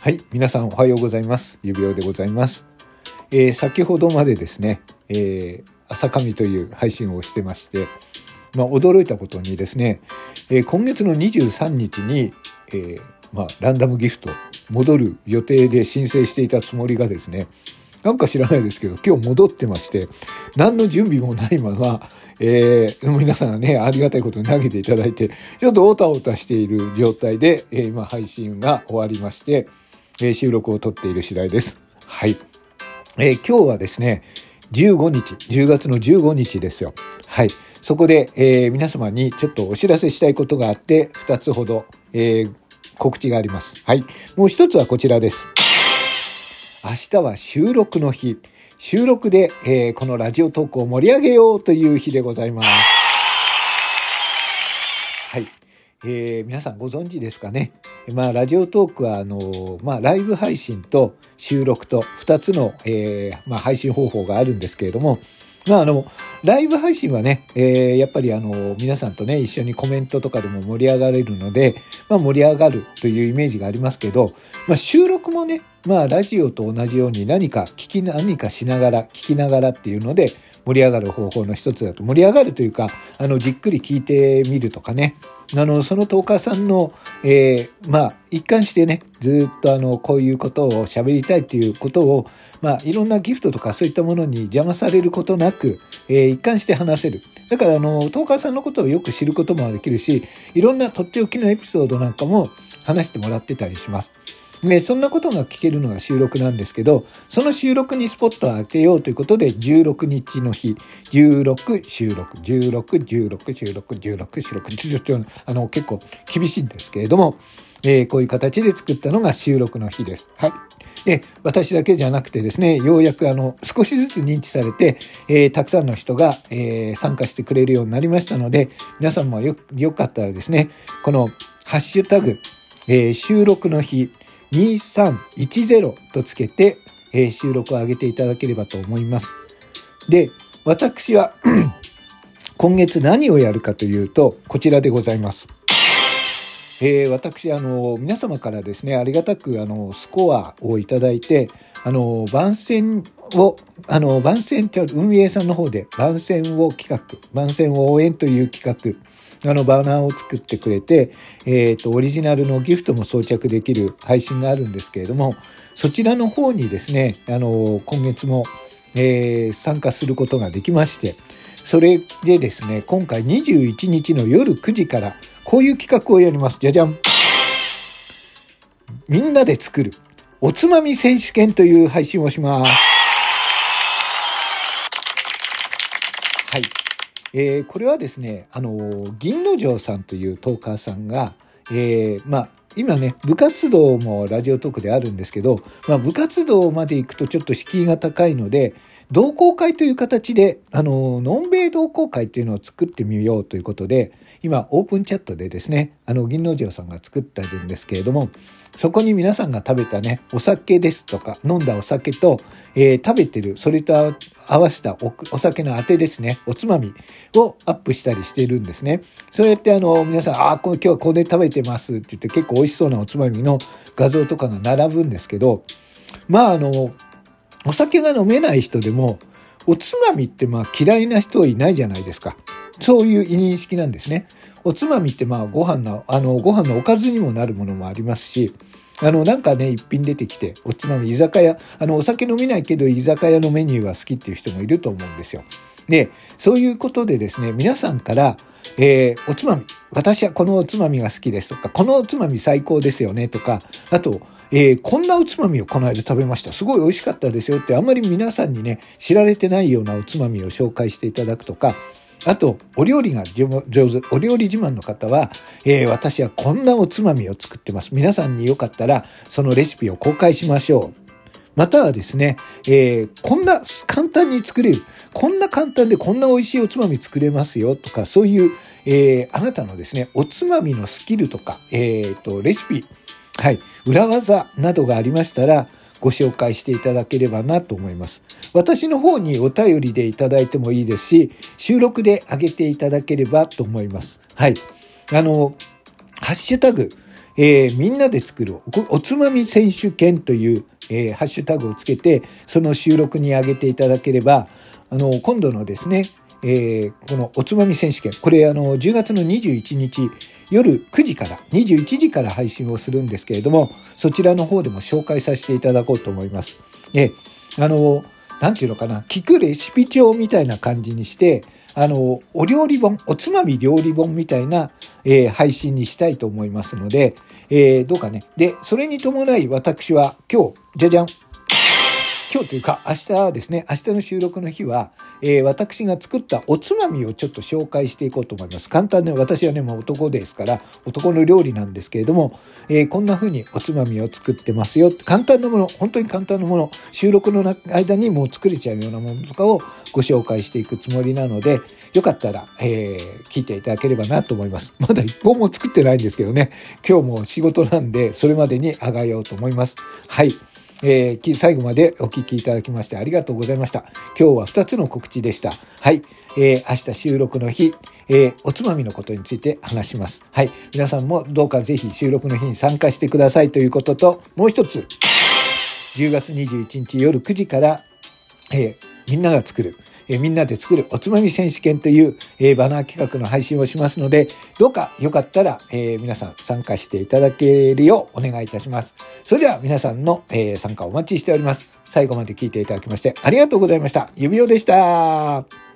はい、皆さんおはようございます。指輪でございます。えー先ほどまでですね、えー朝神という配信をしてまして、まあ、驚いたことにですね、えー今月の23日に、えまあ、ランダムギフト戻る予定で申請していたつもりがですね、なんか知らないですけど、今日戻ってまして、何の準備もないまま、えー皆さんね、ありがたいことに投げていただいて、ちょっとおたおたしている状態で、えー今配信が終わりまして、え収録を撮っている次第です。はい。えー今日はですね、15日、10月の15日ですよ。はい。そこで、えー皆様にちょっとお知らせしたいことがあって、2つほど、えー告知があります。はい。もう一つはこちらです。明日は収録の日。収録で、えーこのラジオトークを盛り上げようという日でございます。はい。えー皆さんご存知ですかね？まあ、ラジオトークは、あの、まあ、ライブ配信と収録と2つの、えーまあ、配信方法があるんですけれども、まあ、あの、ライブ配信はね、えーやっぱりあの、皆さんとね、一緒にコメントとかでも盛り上がれるので、まあ、盛り上がるというイメージがありますけど、まあ、収録もね、まあ、ラジオと同じように何か聞き、何かしながら、聞きながらっていうので、盛り上がる方法の一つだと。盛り上がるというか、あの、じっくり聞いてみるとかね。あの、そのトーカーさんの、えーまあ、一貫してね、ずっとあの、こういうことを喋りたいっていうことを、まあ、いろんなギフトとかそういったものに邪魔されることなく、えー一貫して話せる。だから、あの、トーカーさんのことをよく知ることもできるし、いろんなとっておきのエピソードなんかも話してもらってたりします。ね、そんなことが聞けるのが収録なんですけど、その収録にスポットを当てようということで、16日の日、16収録、16、16、収録、16、収録、ちょちょあの、結構厳しいんですけれども、えーこういう形で作ったのが収録の日です。はい。で、私だけじゃなくてですね、ようやくあの、少しずつ認知されて、えーたくさんの人が、えー参加してくれるようになりましたので、皆さんもよ、よかったらですね、この、ハッシュタグ、えー収録の日、2310とつけて、えー収録を上げていただければと思います。で、私は、今月何をやるかというと、こちらでございます。えー私、あの、皆様からですね、ありがたく、あの、スコアをいただいて、あの、番宣を、あの、番宣運営さんの方で、番宣を企画、番宣を応援という企画、あの、バナーを作ってくれて、えっ、と、オリジナルのギフトも装着できる配信があるんですけれども、そちらの方にですね、あの、今月も、えー参加することができまして、それでですね、今回21日の夜9時から、こういう企画をやります。じゃじゃん。みんなで作る、おつまみ選手権という配信をします。はい。えーこれはですね、あの、銀之丞さんというトーカーさんが、えーまあ、今ね、部活動もラジオトークであるんですけど、まあ、部活動まで行くとちょっと敷居が高いので、同好会という形で、あの、のんべい同好会っていうのを作ってみようということで、今、オープンチャットでですね、あの、銀之丞さんが作ってるんですけれども、そこに皆さんが食べたね、お酒ですとか、飲んだお酒と、えー食べてる、それと合わせたお酒のあてですね、おつまみをアップしたりしてるんですね。そうやってあの、皆さん、ああ、今日はこれ食べてますって言って結構美味しそうなおつまみの画像とかが並ぶんですけど、まああの、お酒が飲めない人でも、おつまみってまあ嫌いな人はいないじゃないですか。そういう認識なんですね。おつまみってまあご飯の、あの、ご飯のおかずにもなるものもありますし、あの、なんかね、一品出てきて、おつまみ、居酒屋、あの、お酒飲めないけど、居酒屋のメニューは好きっていう人もいると思うんですよ。で、そういうことでですね、皆さんから、えーおつまみ、私はこのおつまみが好きですとか、このおつまみ最高ですよねとか、あと、えーこんなおつまみをこの間食べました。すごい美味しかったですよって、あんまり皆さんにね、知られてないようなおつまみを紹介していただくとか、あと、お料理が上手、お料理自慢の方は、えー私はこんなおつまみを作ってます。皆さんによかったら、そのレシピを公開しましょう。またはですね、えーこんな簡単に作れる、こんな簡単でこんな美味しいおつまみ作れますよとか、そういう、えーあなたのですね、おつまみのスキルとか、えーと、レシピ、はい、裏技などがありましたら、ご紹介していただければなと思います。私の方にお便りでいただいてもいいですし、収録で上げていただければと思います。はい。あの、ハッシュタグ、えー、みんなで作るおつまみ選手権という、えー、ハッシュタグをつけて、その収録に上げていただければ、あの、今度のですね、えー、このおつまみ選手権、これあの、10月の21日夜9時から、21時から配信をするんですけれども、そちらの方でも紹介させていただこうと思います。え、あの、なんていうのかな、聞くレシピ帳みたいな感じにして、あの、お料理本、おつまみ料理本みたいな、えー、配信にしたいと思いますので、えー、どうかね。で、それに伴い私は今日、じゃじゃん。今日というか明日ですね、明日の収録の日は、えー、私が作ったおつまみをちょっと紹介していこうと思います。簡単で、私はね、もう男ですから、男の料理なんですけれども、えー、こんな風におつまみを作ってますよ。簡単なもの、本当に簡単なもの、収録の間にもう作れちゃうようなものとかをご紹介していくつもりなので、よかったら、えー、聞いていただければなと思います。まだ一本も作ってないんですけどね、今日も仕事なんで、それまでに上がようと思います。はい。えー、最後までお聞きいただきましてありがとうございました。今日は2つの告知でした。はい。えー、明日収録の日、えー、おつまみのことについて話します。はい。皆さんもどうかぜひ収録の日に参加してくださいということと、もう一つ、10月21日夜9時から、え、みんなが作る、え、みんなで作るおつまみ選手権という、え、バナー企画の配信をしますので、どうかよかったら、え、皆さん参加していただけるようお願いいたします。それでは皆さんの、え、参加お待ちしております。最後まで聞いていただきましてありがとうございました。指輪でした。